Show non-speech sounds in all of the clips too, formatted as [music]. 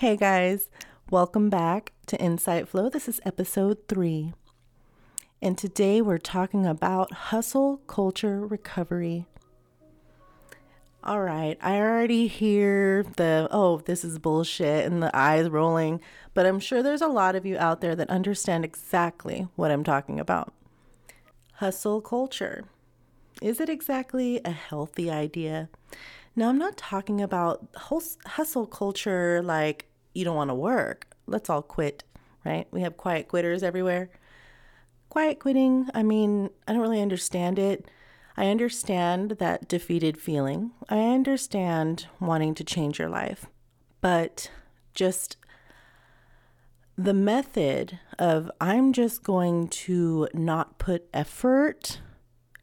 Hey guys, welcome back to Insight Flow. This is episode three. And today we're talking about hustle culture recovery. All right, I already hear the, oh, this is bullshit and the eyes rolling, but I'm sure there's a lot of you out there that understand exactly what I'm talking about. Hustle culture. Is it exactly a healthy idea? Now, I'm not talking about hustle culture like you don't want to work. Let's all quit, right? We have quiet quitters everywhere. Quiet quitting, I mean, I don't really understand it. I understand that defeated feeling. I understand wanting to change your life. But just the method of I'm just going to not put effort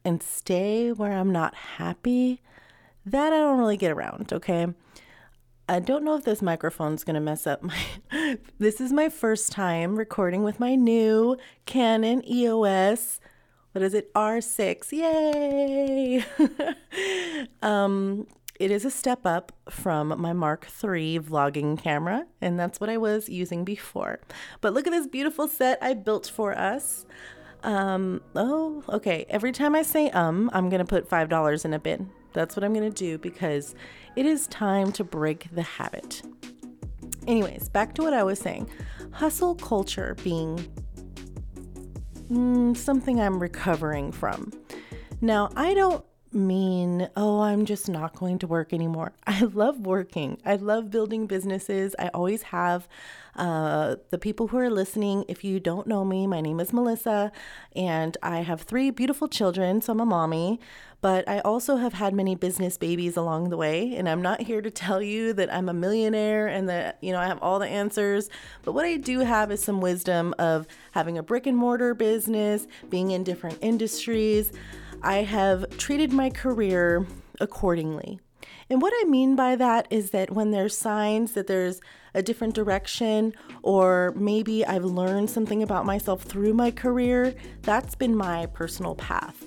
and stay where I'm not happy, that I don't really get around, okay? I don't know if this microphone's going to mess up my. [laughs] this is my first time recording with my new Canon EOS. What is it? R6. Yay! [laughs] um, it is a step up from my Mark III vlogging camera, and that's what I was using before. But look at this beautiful set I built for us. Um, oh, okay. Every time I say um, I'm going to put $5 in a bin. That's what I'm going to do because it is time to break the habit. Anyways, back to what I was saying hustle culture being mm, something I'm recovering from. Now, I don't mean, oh, I'm just not going to work anymore. [laughs] I love working. I love building businesses. I always have. Uh, the people who are listening, if you don't know me, my name is Melissa, and I have three beautiful children, so I'm a mommy. But I also have had many business babies along the way, and I'm not here to [laughs] tell you that I'm a millionaire and that, you know, I have all the answers. But what I do have is some wisdom of having a brick and mortar business, being in different industries. I have treated my career accordingly. And what I mean by that is that when there's signs that there's a different direction, or maybe I've learned something about myself through my career, that's been my personal path.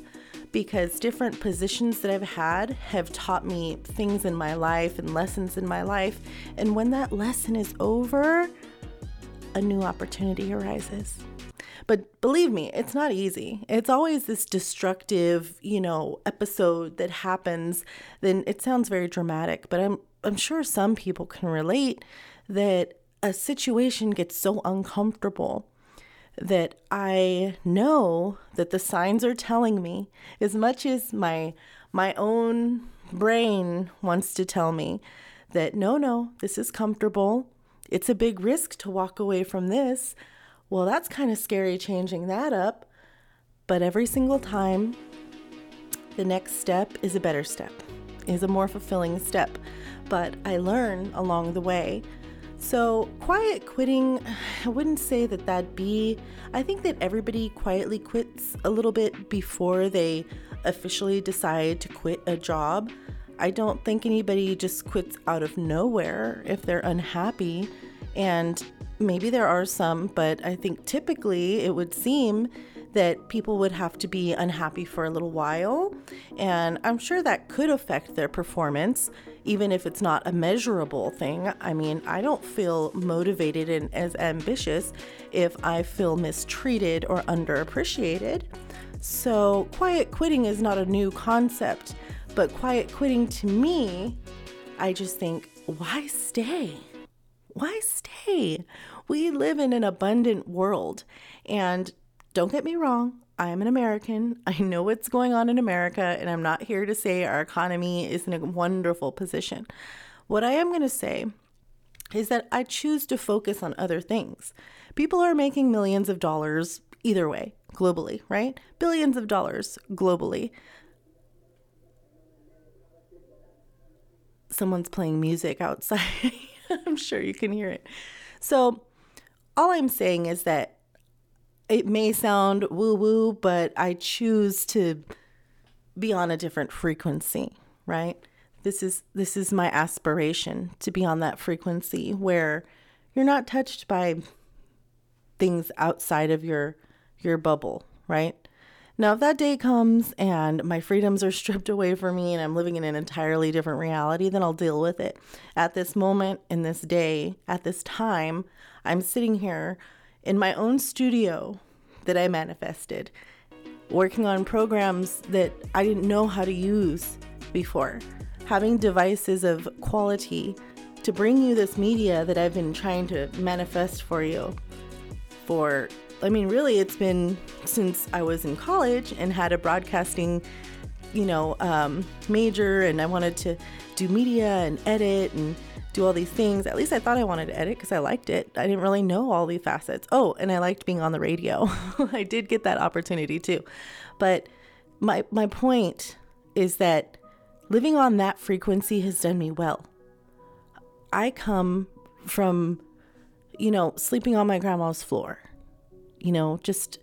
Because different positions that I've had have taught me things in my life and lessons in my life. And when that lesson is over, a new opportunity arises. But believe me, it's not easy. It's always this destructive, you know, episode that happens. Then it sounds very dramatic, but I'm I'm sure some people can relate that a situation gets so uncomfortable that I know that the signs are telling me as much as my my own brain wants to tell me that no no this is comfortable it's a big risk to walk away from this well, that's kind of scary changing that up. But every single time, the next step is a better step, is a more fulfilling step. But I learn along the way. So, quiet quitting, [sighs] I wouldn't say that that'd be. I think that everybody quietly quits a little bit before they officially decide to quit a job. I don't think anybody just quits out of nowhere if they're unhappy. And maybe there are some, but I think typically it would seem that people would have to be unhappy for a little while. And I'm sure that could affect their performance, even if it's not a measurable thing. I mean, I don't feel motivated and as ambitious if I feel mistreated or underappreciated. So, quiet quitting is not a new concept, but quiet quitting to me, I just think, why stay? Why stay? We live in an abundant world. And don't get me wrong, I am an American. I know what's going on in America, and I'm not here to say our economy is in a wonderful position. What I am going to say is that I choose to focus on other things. People are making millions of dollars either way, globally, right? Billions of dollars globally. Someone's playing music outside. [laughs] I'm sure you can hear it. So, all I'm saying is that it may sound woo woo, but I choose to be on a different frequency, right? This is this is my aspiration to be on that frequency where you're not touched by things outside of your your bubble, right? Now, if that day comes and my freedoms are [laughs] stripped away from me and I'm living in an entirely different reality, then I'll deal with it. At this moment, in this day, at this time, I'm sitting here in my own studio that I manifested, working on programs that I didn't know how to use before, having devices of quality to bring you this media that I've been trying to manifest for you for I mean, really, it's been since I was in college and had a broadcasting, you know, um, major, and I wanted to do media and edit and do all these things. At least I thought I wanted to edit because I liked it. I didn't really know all the facets. Oh, and I liked being on the radio. [laughs] I did get that opportunity too. But my my point is that living on that frequency has done me well. I come from, you know, sleeping on my grandma's floor you know, just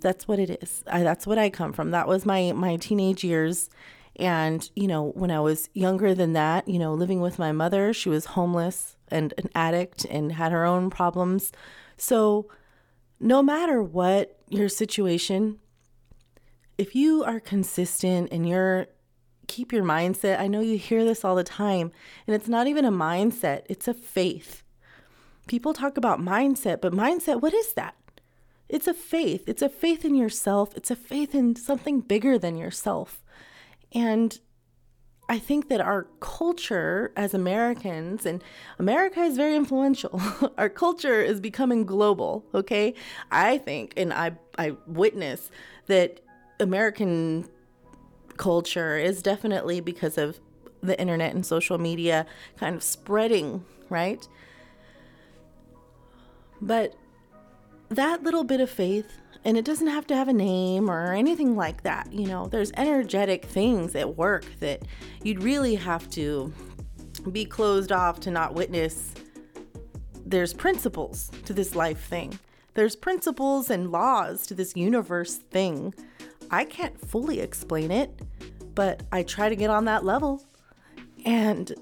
that's what it is. I, that's what I come from. That was my my teenage years. And, you know, when I was younger than that, you know, living with my mother, she was homeless and an addict and had her own problems. So, no matter what your situation, if you are consistent and you're keep your mindset, I know you hear this all the time, and it's not even a mindset, it's a faith. People talk about mindset, but mindset, what is that? It's a faith. It's a faith in yourself. It's a faith in something bigger than yourself. And I think that our culture as Americans, and America is very influential, [laughs] our culture is becoming global, okay? I think, and I, I witness that American culture is definitely because of the internet and social media kind of spreading, right? But that little bit of faith, and it doesn't have to have a name or anything like that, you know, there's energetic things at work that you'd really have to be closed off to not witness. There's principles to this life thing. There's principles and laws to this universe thing. I can't fully explain it, but I try to get on that level. And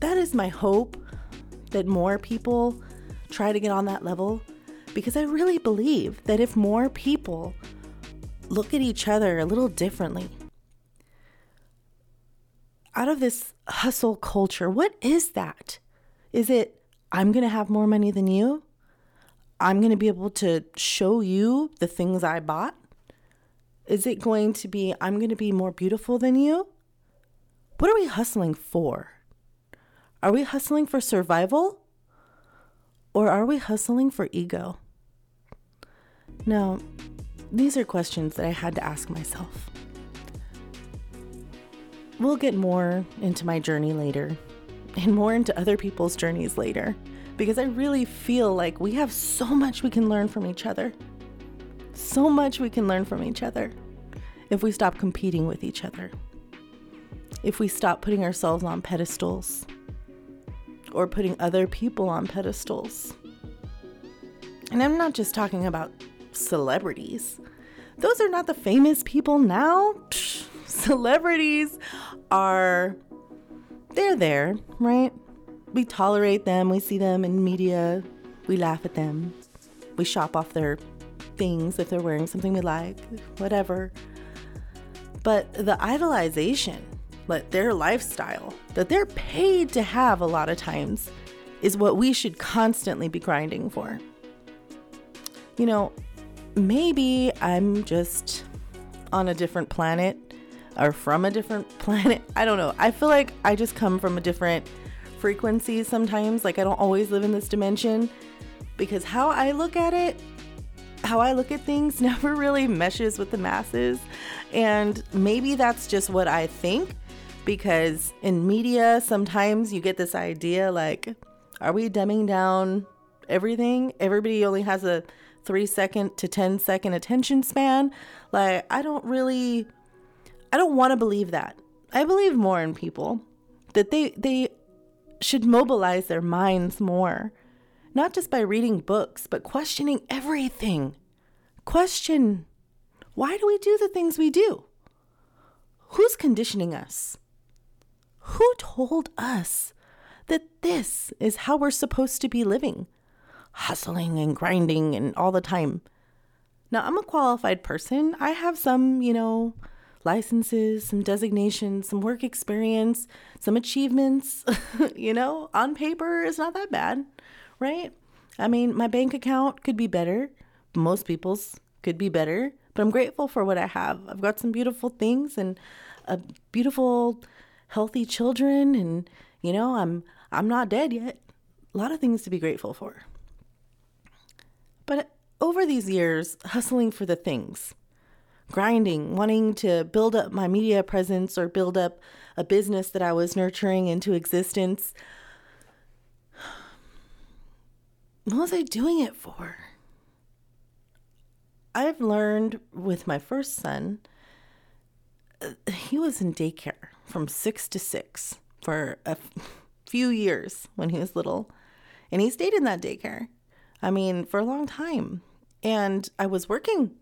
that is my hope that more people try to get on that level because I really believe that if more people look at each other a little differently, out of this hustle culture, what is that? Is it, I'm going to have more money than you? I'm going to be able to show you the things I bought? Is it going to be, I'm going to be more beautiful than you? What are we hustling for? Are we hustling for survival? Or are we hustling for ego? Now, these are questions that I had to ask myself. We'll get more into my journey later and more into other people's journeys later because I really feel like we have so much we can learn from each other. So much we can learn from each other if we stop competing with each other. If we stop putting ourselves on pedestals or putting other people on pedestals. And I'm not just talking about celebrities. Those are not the famous people now. Psh, celebrities are, they're there, right? We tolerate them, we see them in media, we laugh at them, we shop off their things if they're wearing something we like, whatever. But the idolization, like their lifestyle that they're paid to have a lot of times, is what we should constantly be grinding for. You know, maybe I'm just on a different planet or from a different [laughs] planet. I don't know. I feel like I just come from a different frequency sometimes. Like I don't always live in this dimension because how I look at it, how I look at things [laughs] never really meshes with the masses. And maybe that's just what I think because in media, sometimes you get this idea like, are we dumbing down everything? Everybody only has a three second to ten second attention span. Like, I don't really, I don't want to believe that. I believe more in people that they, they should mobilize their minds more, not just by reading books, but questioning everything. Question why do we do the things we do? Who's conditioning us? Told us that this is how we're supposed to be living? hustling and grinding and all the time. Now, I'm a qualified person. I have some, you know, licenses, some designations, some work experience, some achievements. [laughs] you know, on paper, it's not that bad, right? I mean, my bank account could be better. Most people's could be better, but I'm grateful for what I have. I've got some beautiful things and a beautiful, healthy children, and you know, I'm I'm not dead yet. A lot of things to be grateful for. But over these years, hustling for the things, grinding, wanting to build up my media presence or build up a business that I was nurturing into existence. What was I doing it for? I've learned with my first son, uh, he was in daycare from six to six for a few years when he was little. And he stayed in that daycare. I mean, for a long time. And I was working.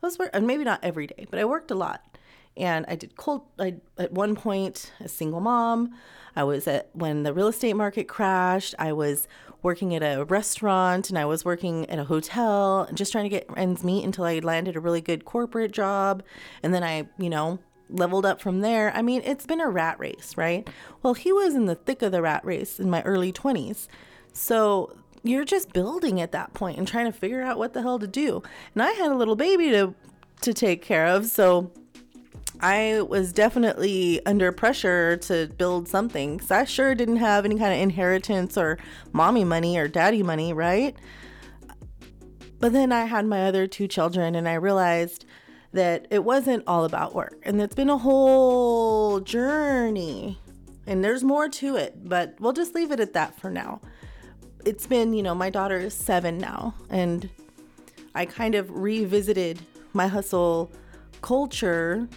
I was working, maybe not every day, but I worked a lot. And I did cold, I, at one point, a single mom. I was at, when the real estate market crashed, I was working at a restaurant and I was working at a hotel and just trying to get ends meet until I landed a really good corporate job. And then I, you know, leveled up from there. I mean, it's been a rat race, right? Well, he was in the thick of the rat race in my early 20s. So you're just building at that point and trying to figure out what the hell to do. And I had a little baby to to take care of, so I was definitely under pressure to build something because I sure didn't have any kind of inheritance or mommy money or daddy money, right? But then I had my other two children and I realized that it wasn't all about work. And it's been a whole journey. And there's more to it, but we'll just leave it at that for now. It's been, you know, my daughter is seven now, and I kind of revisited my hustle culture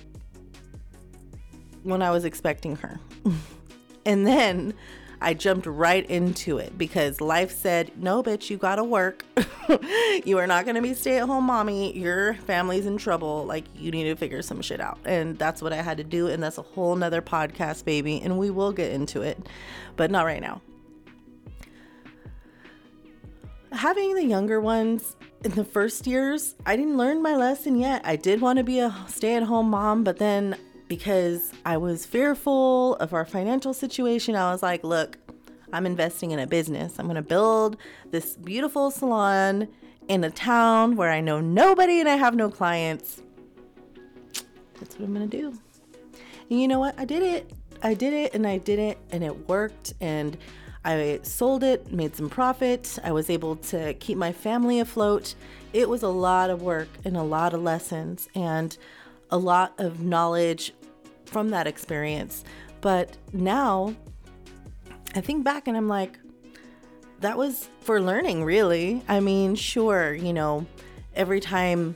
when I was expecting her. [laughs] and then I jumped right into it because life said, no, bitch, you gotta work. [laughs] you are not gonna be stay at home mommy. Your family's in trouble. Like, you need to figure some shit out. And that's what I had to do. And that's a whole nother podcast, baby. And we will get into it, but not right now. Having the younger ones in the first years, I didn't learn my lesson yet. I did want to be a stay at home mom, but then because I was fearful of our financial situation. I was like, look, I'm investing in a business. I'm going to build this beautiful salon in a town where I know nobody and I have no clients. That's what I'm going to do. And you know what? I did it. I did it and I did it and it worked and I sold it, made some profit. I was able to keep my family afloat. It was a lot of work and a lot of lessons and a lot of knowledge from that experience. But now I think back and I'm like, that was for learning, really. I mean, sure, you know, every time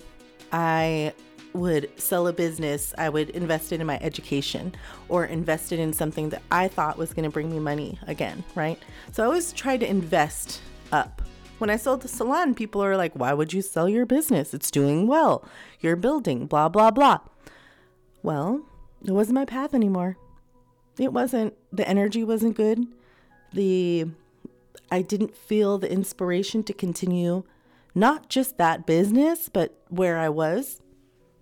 I would sell a business, I would invest it in my education or invest it in something that I thought was going to bring me money again, right? So I always tried to invest up. When I sold the salon, people are like, why would you sell your business? It's doing well. You're building, blah, blah, blah. Well, it wasn't my path anymore. It wasn't. The energy wasn't good. The I didn't feel the inspiration to continue not just that business, but where I was.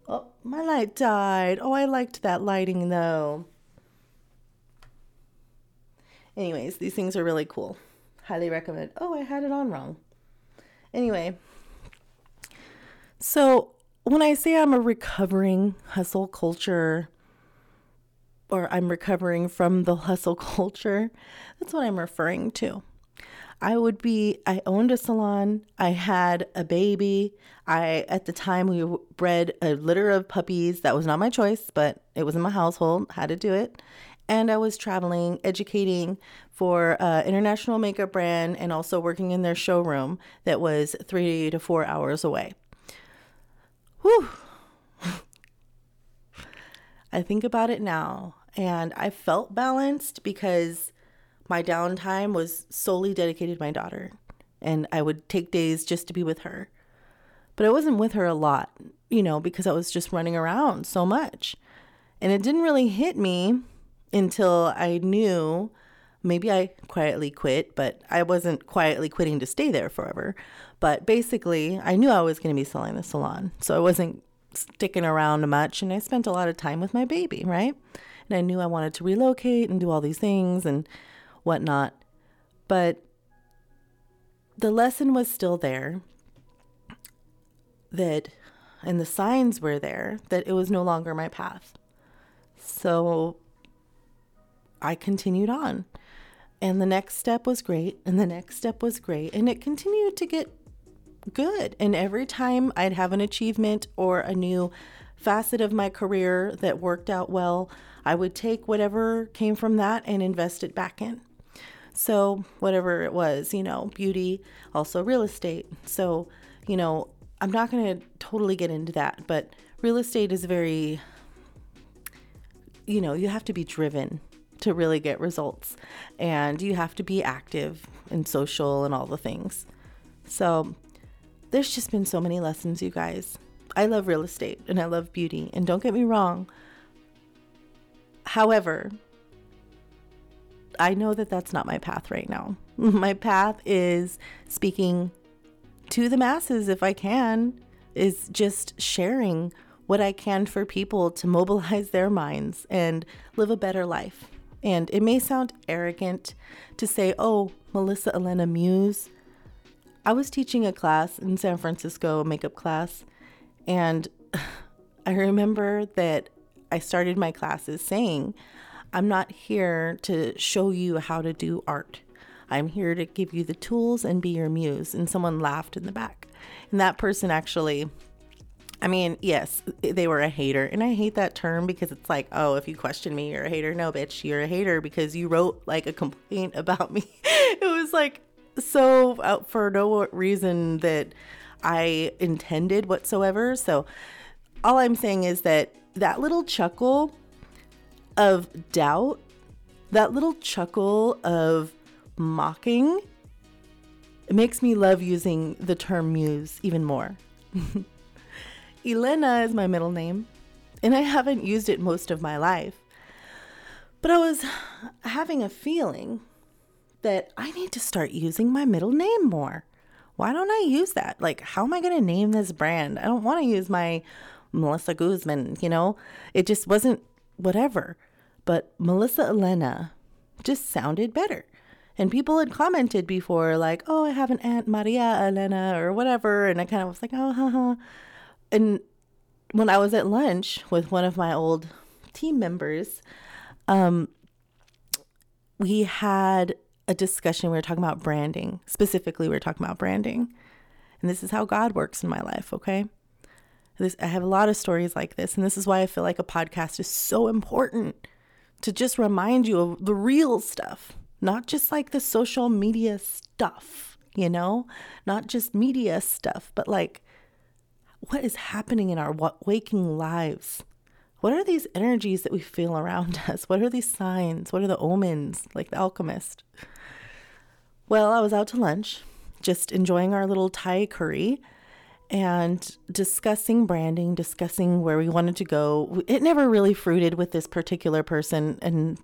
Oh, my light died. Oh, I liked that lighting though. Anyways, these things are really cool. Highly recommend. Oh, I had it on wrong. Anyway, so when I say I'm a recovering hustle culture or I'm recovering from the hustle [laughs] culture. That's what I'm referring to. I would be, I owned a salon. I had a baby. I, at the time, we bred a litter of puppies. That was not my choice, but it was in my household, had to do it. And I was traveling, educating for an international makeup brand and also working in their showroom that was three to four hours away. Whew. [laughs] I think about it now and I felt balanced because my downtime was solely dedicated to my daughter. And I would take days just to be with her. But I wasn't with her a lot, you know, because I was just running around so much. And it didn't really hit me until I knew maybe I quietly quit, but I wasn't quietly quitting to stay there forever. But basically, I knew I was going to be selling the salon. So I wasn't sticking around much. And I spent a lot of time with my baby, right? And I knew I wanted to relocate and do all these things and whatnot. But the lesson was still there that, and the signs were there that it was no longer my path. So I continued on. And the next step was great. And the next step was great. And it continued to get good. And every time I'd have an achievement or a new facet of my career that worked out well, I would take whatever came from that and invest it back in. So, whatever it was, you know, beauty, also real estate. So, you know, I'm not going to totally get into that, but real estate is very, you know, you have to be driven to really get results. And you have to be active and social and all the things. So there's just been so many lessons, you guys. I love real estate and I love beauty. And don't get me wrong. However, I know that that's not my path right now. [laughs] my path is speaking to the masses if I can, is just sharing what I can for people to mobilize their minds and live a better life. And it may sound arrogant to say, oh, Melissa Elena Muse. I was teaching a class in San Francisco, a makeup class, and [sighs] I remember that I started my classes saying, I'm not here to show you how to do art. I'm here to give you the tools and be your muse. And someone laughed in the back. And that person actually I mean, yes, they were a hater. And I hate that term because it's like, oh, if you question me, you're a hater. No, bitch, you're a hater because you wrote like a complaint [laughs] about me. it was like so out for no reason that I intended whatsoever. So all I'm saying is that that little chuckle of doubt, that little chuckle of mocking, it makes me love using the term muse even more. [laughs] Elena is my middle name, and I haven't used it most of my life. But I was having a feeling that I need to start using my middle name more. Why don't I use that? Like, how am I going to name this brand? I don't want to use my Melissa Guzman, you know? It just wasn't whatever. But Melissa Elena just sounded better. And people had commented before, like, oh, I have an Aunt Maria Elena or whatever. And I kind of was like, oh, haha and when I was at lunch with one of my old team members, um, we had a discussion. We were talking about branding. Specifically, we were talking about branding. And this is how God works in my life, okay? This, I have a lot of stories like this. And this is why I feel like a podcast is so important to just remind you of the real stuff, not just like the social media stuff, you know, not just media stuff, but like what is happening in our waking lives? What are these energies that we feel around [laughs] us? What are these signs? What are the omens, like the alchemist? Well, I was out to lunch, just enjoying our little Thai curry and discussing branding, discussing where we wanted to go. It never really fruited with this particular person and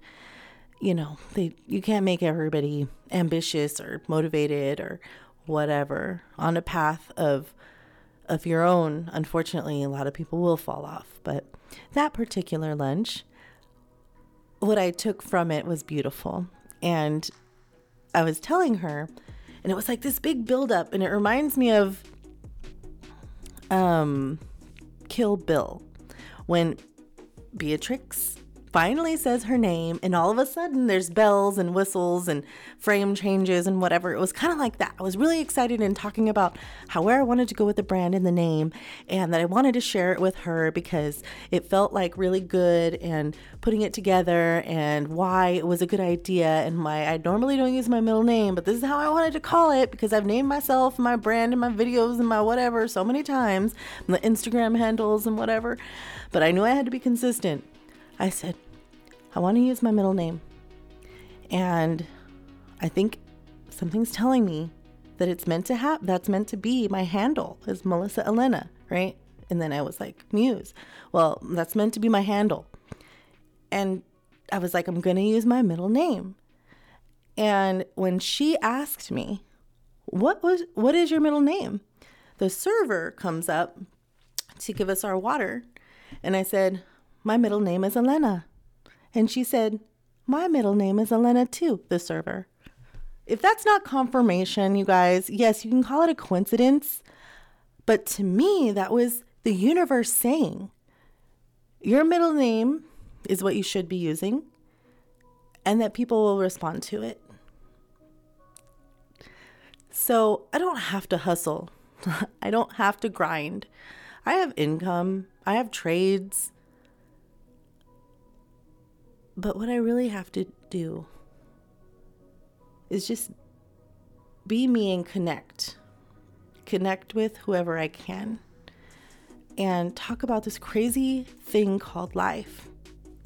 you know, they you can't make everybody ambitious or motivated or whatever on a path of of your own, unfortunately, a lot of people will fall off. But that particular lunch, what I took from it was beautiful. And I was telling her, and it was like this big buildup, and it reminds me of um, Kill Bill when Beatrix finally says her name, and all of a sudden there's bells and whistles and frame changes and whatever. It was kind of like that. I was really excited and talking about how where I wanted to go with the brand and the name, and that I wanted to share it with her because it felt like really good and putting it together and why it was a good idea and why I normally don't use my middle name, but this is how I wanted to call it because I've named myself, my brand, and my videos and my whatever so many times, the Instagram handles and whatever. But I knew I had to be consistent. I said, I want to use my middle name. And I think something's telling me that it's meant to have that's meant to be my handle is Melissa Elena, right? And then I was like, Muse. Well, that's meant to be my handle. And I was like, I'm gonna use my middle name. And when she asked me, "What was what is your middle name?" The server comes up to give us our water, and I said, "My middle name is Elena." And she said, "My middle name is Elena too." The server. If that's not confirmation, you guys, yes, you can call it a coincidence, but to me, that was the universe saying, your middle name is what you should be using, and that people will respond to it. So I don't have to hustle. [laughs] I don't have to grind. I have income, I have trades. But what I really have to do is just be me and connect. Connect with whoever I can and talk about this crazy thing called life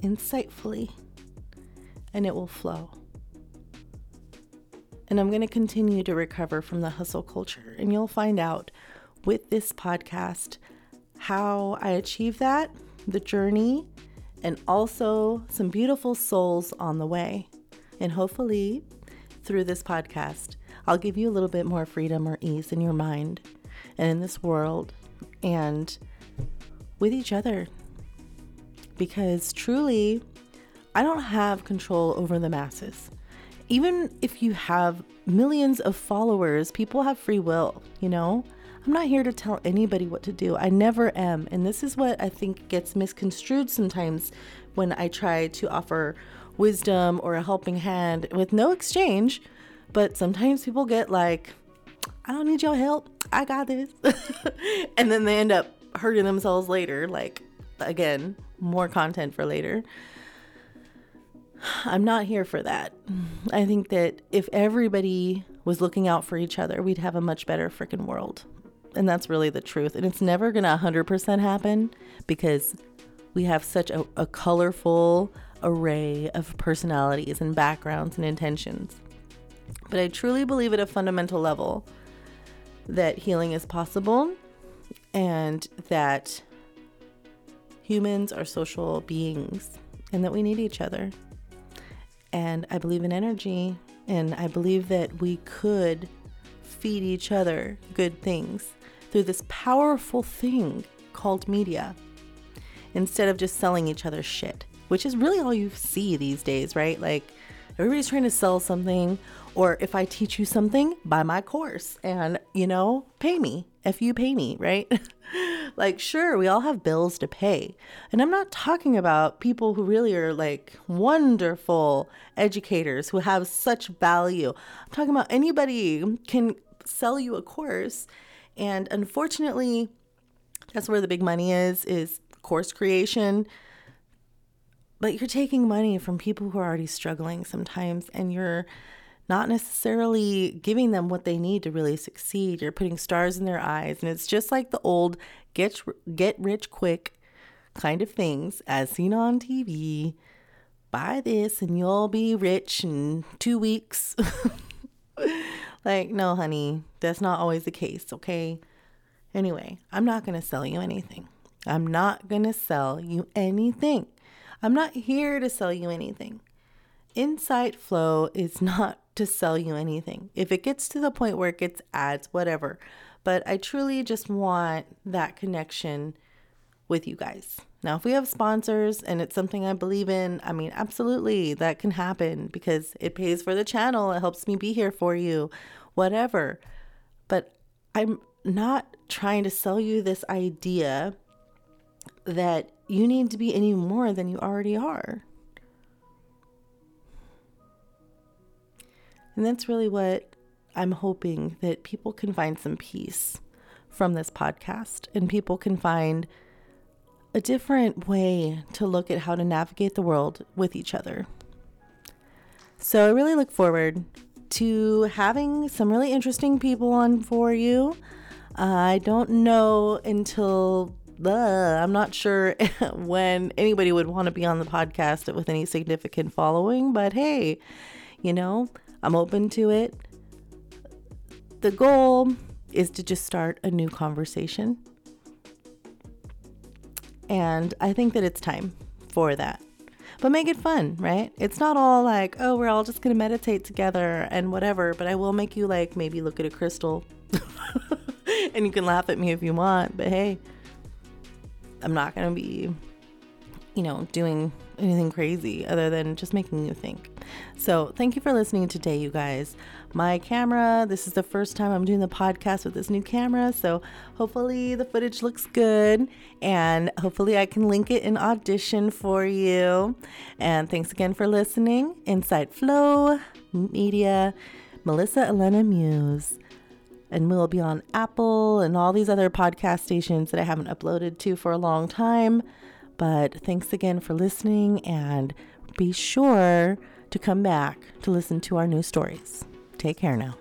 insightfully, and it will flow. And I'm going to continue to recover from the hustle culture, and you'll find out with this podcast how I achieve that, the journey, and also some beautiful souls on the way. And hopefully, through this podcast, I'll give you a little bit more freedom or ease in your mind and in this world. And with each other. Because truly, I don't have control over the masses. Even if you have millions of followers, people have free will, you know? I'm not here to tell anybody what to do. I never am. And this is what I think gets misconstrued sometimes when I try to offer wisdom or a helping hand with no exchange. But sometimes people get like, I don't need your help. I got this. [laughs] and then they end up hurting themselves later. Like, again, more content for later. [sighs] I'm not here for that. I think that if everybody was looking out for each other, we'd have a much better freaking world. And that's really the truth. And it's never going to 100% happen because we have such a, a, colorful array of personalities and backgrounds and intentions. But I truly believe at a fundamental level that healing is possible and that humans are social beings and that we need each other. And I believe in energy, and I believe that we could feed each other good things through this powerful thing called media instead of just selling each other shit, which is really all you see these days, right? Like everybody's trying to sell something, or if I teach you something, buy my course and, you know, pay me if you pay me, right? [laughs] like, sure, we all have bills to pay. And I'm not talking about people who really are like wonderful educators who have such value. I'm talking about anybody can sell you a course. And unfortunately, that's where the big money is, is course creation. But you're taking money from people who are already struggling sometimes and you're not necessarily giving them what they need to really succeed. You're putting stars in their eyes. And it's just like the old get, get rich quick kind of things as seen on TV. Buy this and you'll be rich in two weeks. [laughs] like, no, honey, that's not always the case, okay? Anyway, I'm not to sell you anything. I'm not to sell you anything. I'm not here to sell you anything. Insight flow is [laughs] not to sell you anything. If it gets to the point where it gets ads, whatever. But I truly just want that connection with you guys. Now, if we have sponsors and it's something I believe in, I mean, absolutely, that can happen because it pays for the channel. It helps me be here for you, whatever. But I'm not trying to sell you this idea that you need to be any more than you already are. And that's really what I'm hoping that people can find some peace from this podcast and people can find a different way to look at how to navigate the world with each other. So I really look forward to having some really interesting people on for you. Uh, I don't know until uh, I'm not sure [laughs] when anybody would want to be on the podcast with any significant following, but hey, you know, I'm open to it. The goal is to just start a new conversation. And I think that it's time for that. but make it fun, right? It's not all like, oh, we're all just going to meditate together and whatever, but I will make you like maybe look at a crystal. [laughs] and you can laugh at me if you want, but hey, I'm not going to be, you know, doing anything crazy other than just making you think. So, thank you for listening today, you guys. My camera, this is the first time I'm doing the podcast with this new camera, so hopefully the footage looks good and hopefully I can link it in Audition for you. And thanks again for listening. Insight Flow Media, Melissa Elena Muse and we'll be on Apple and all these other podcast stations that I haven't uploaded to for a long time. But thanks again for listening and be sure to come back to listen to our new stories. Take care now.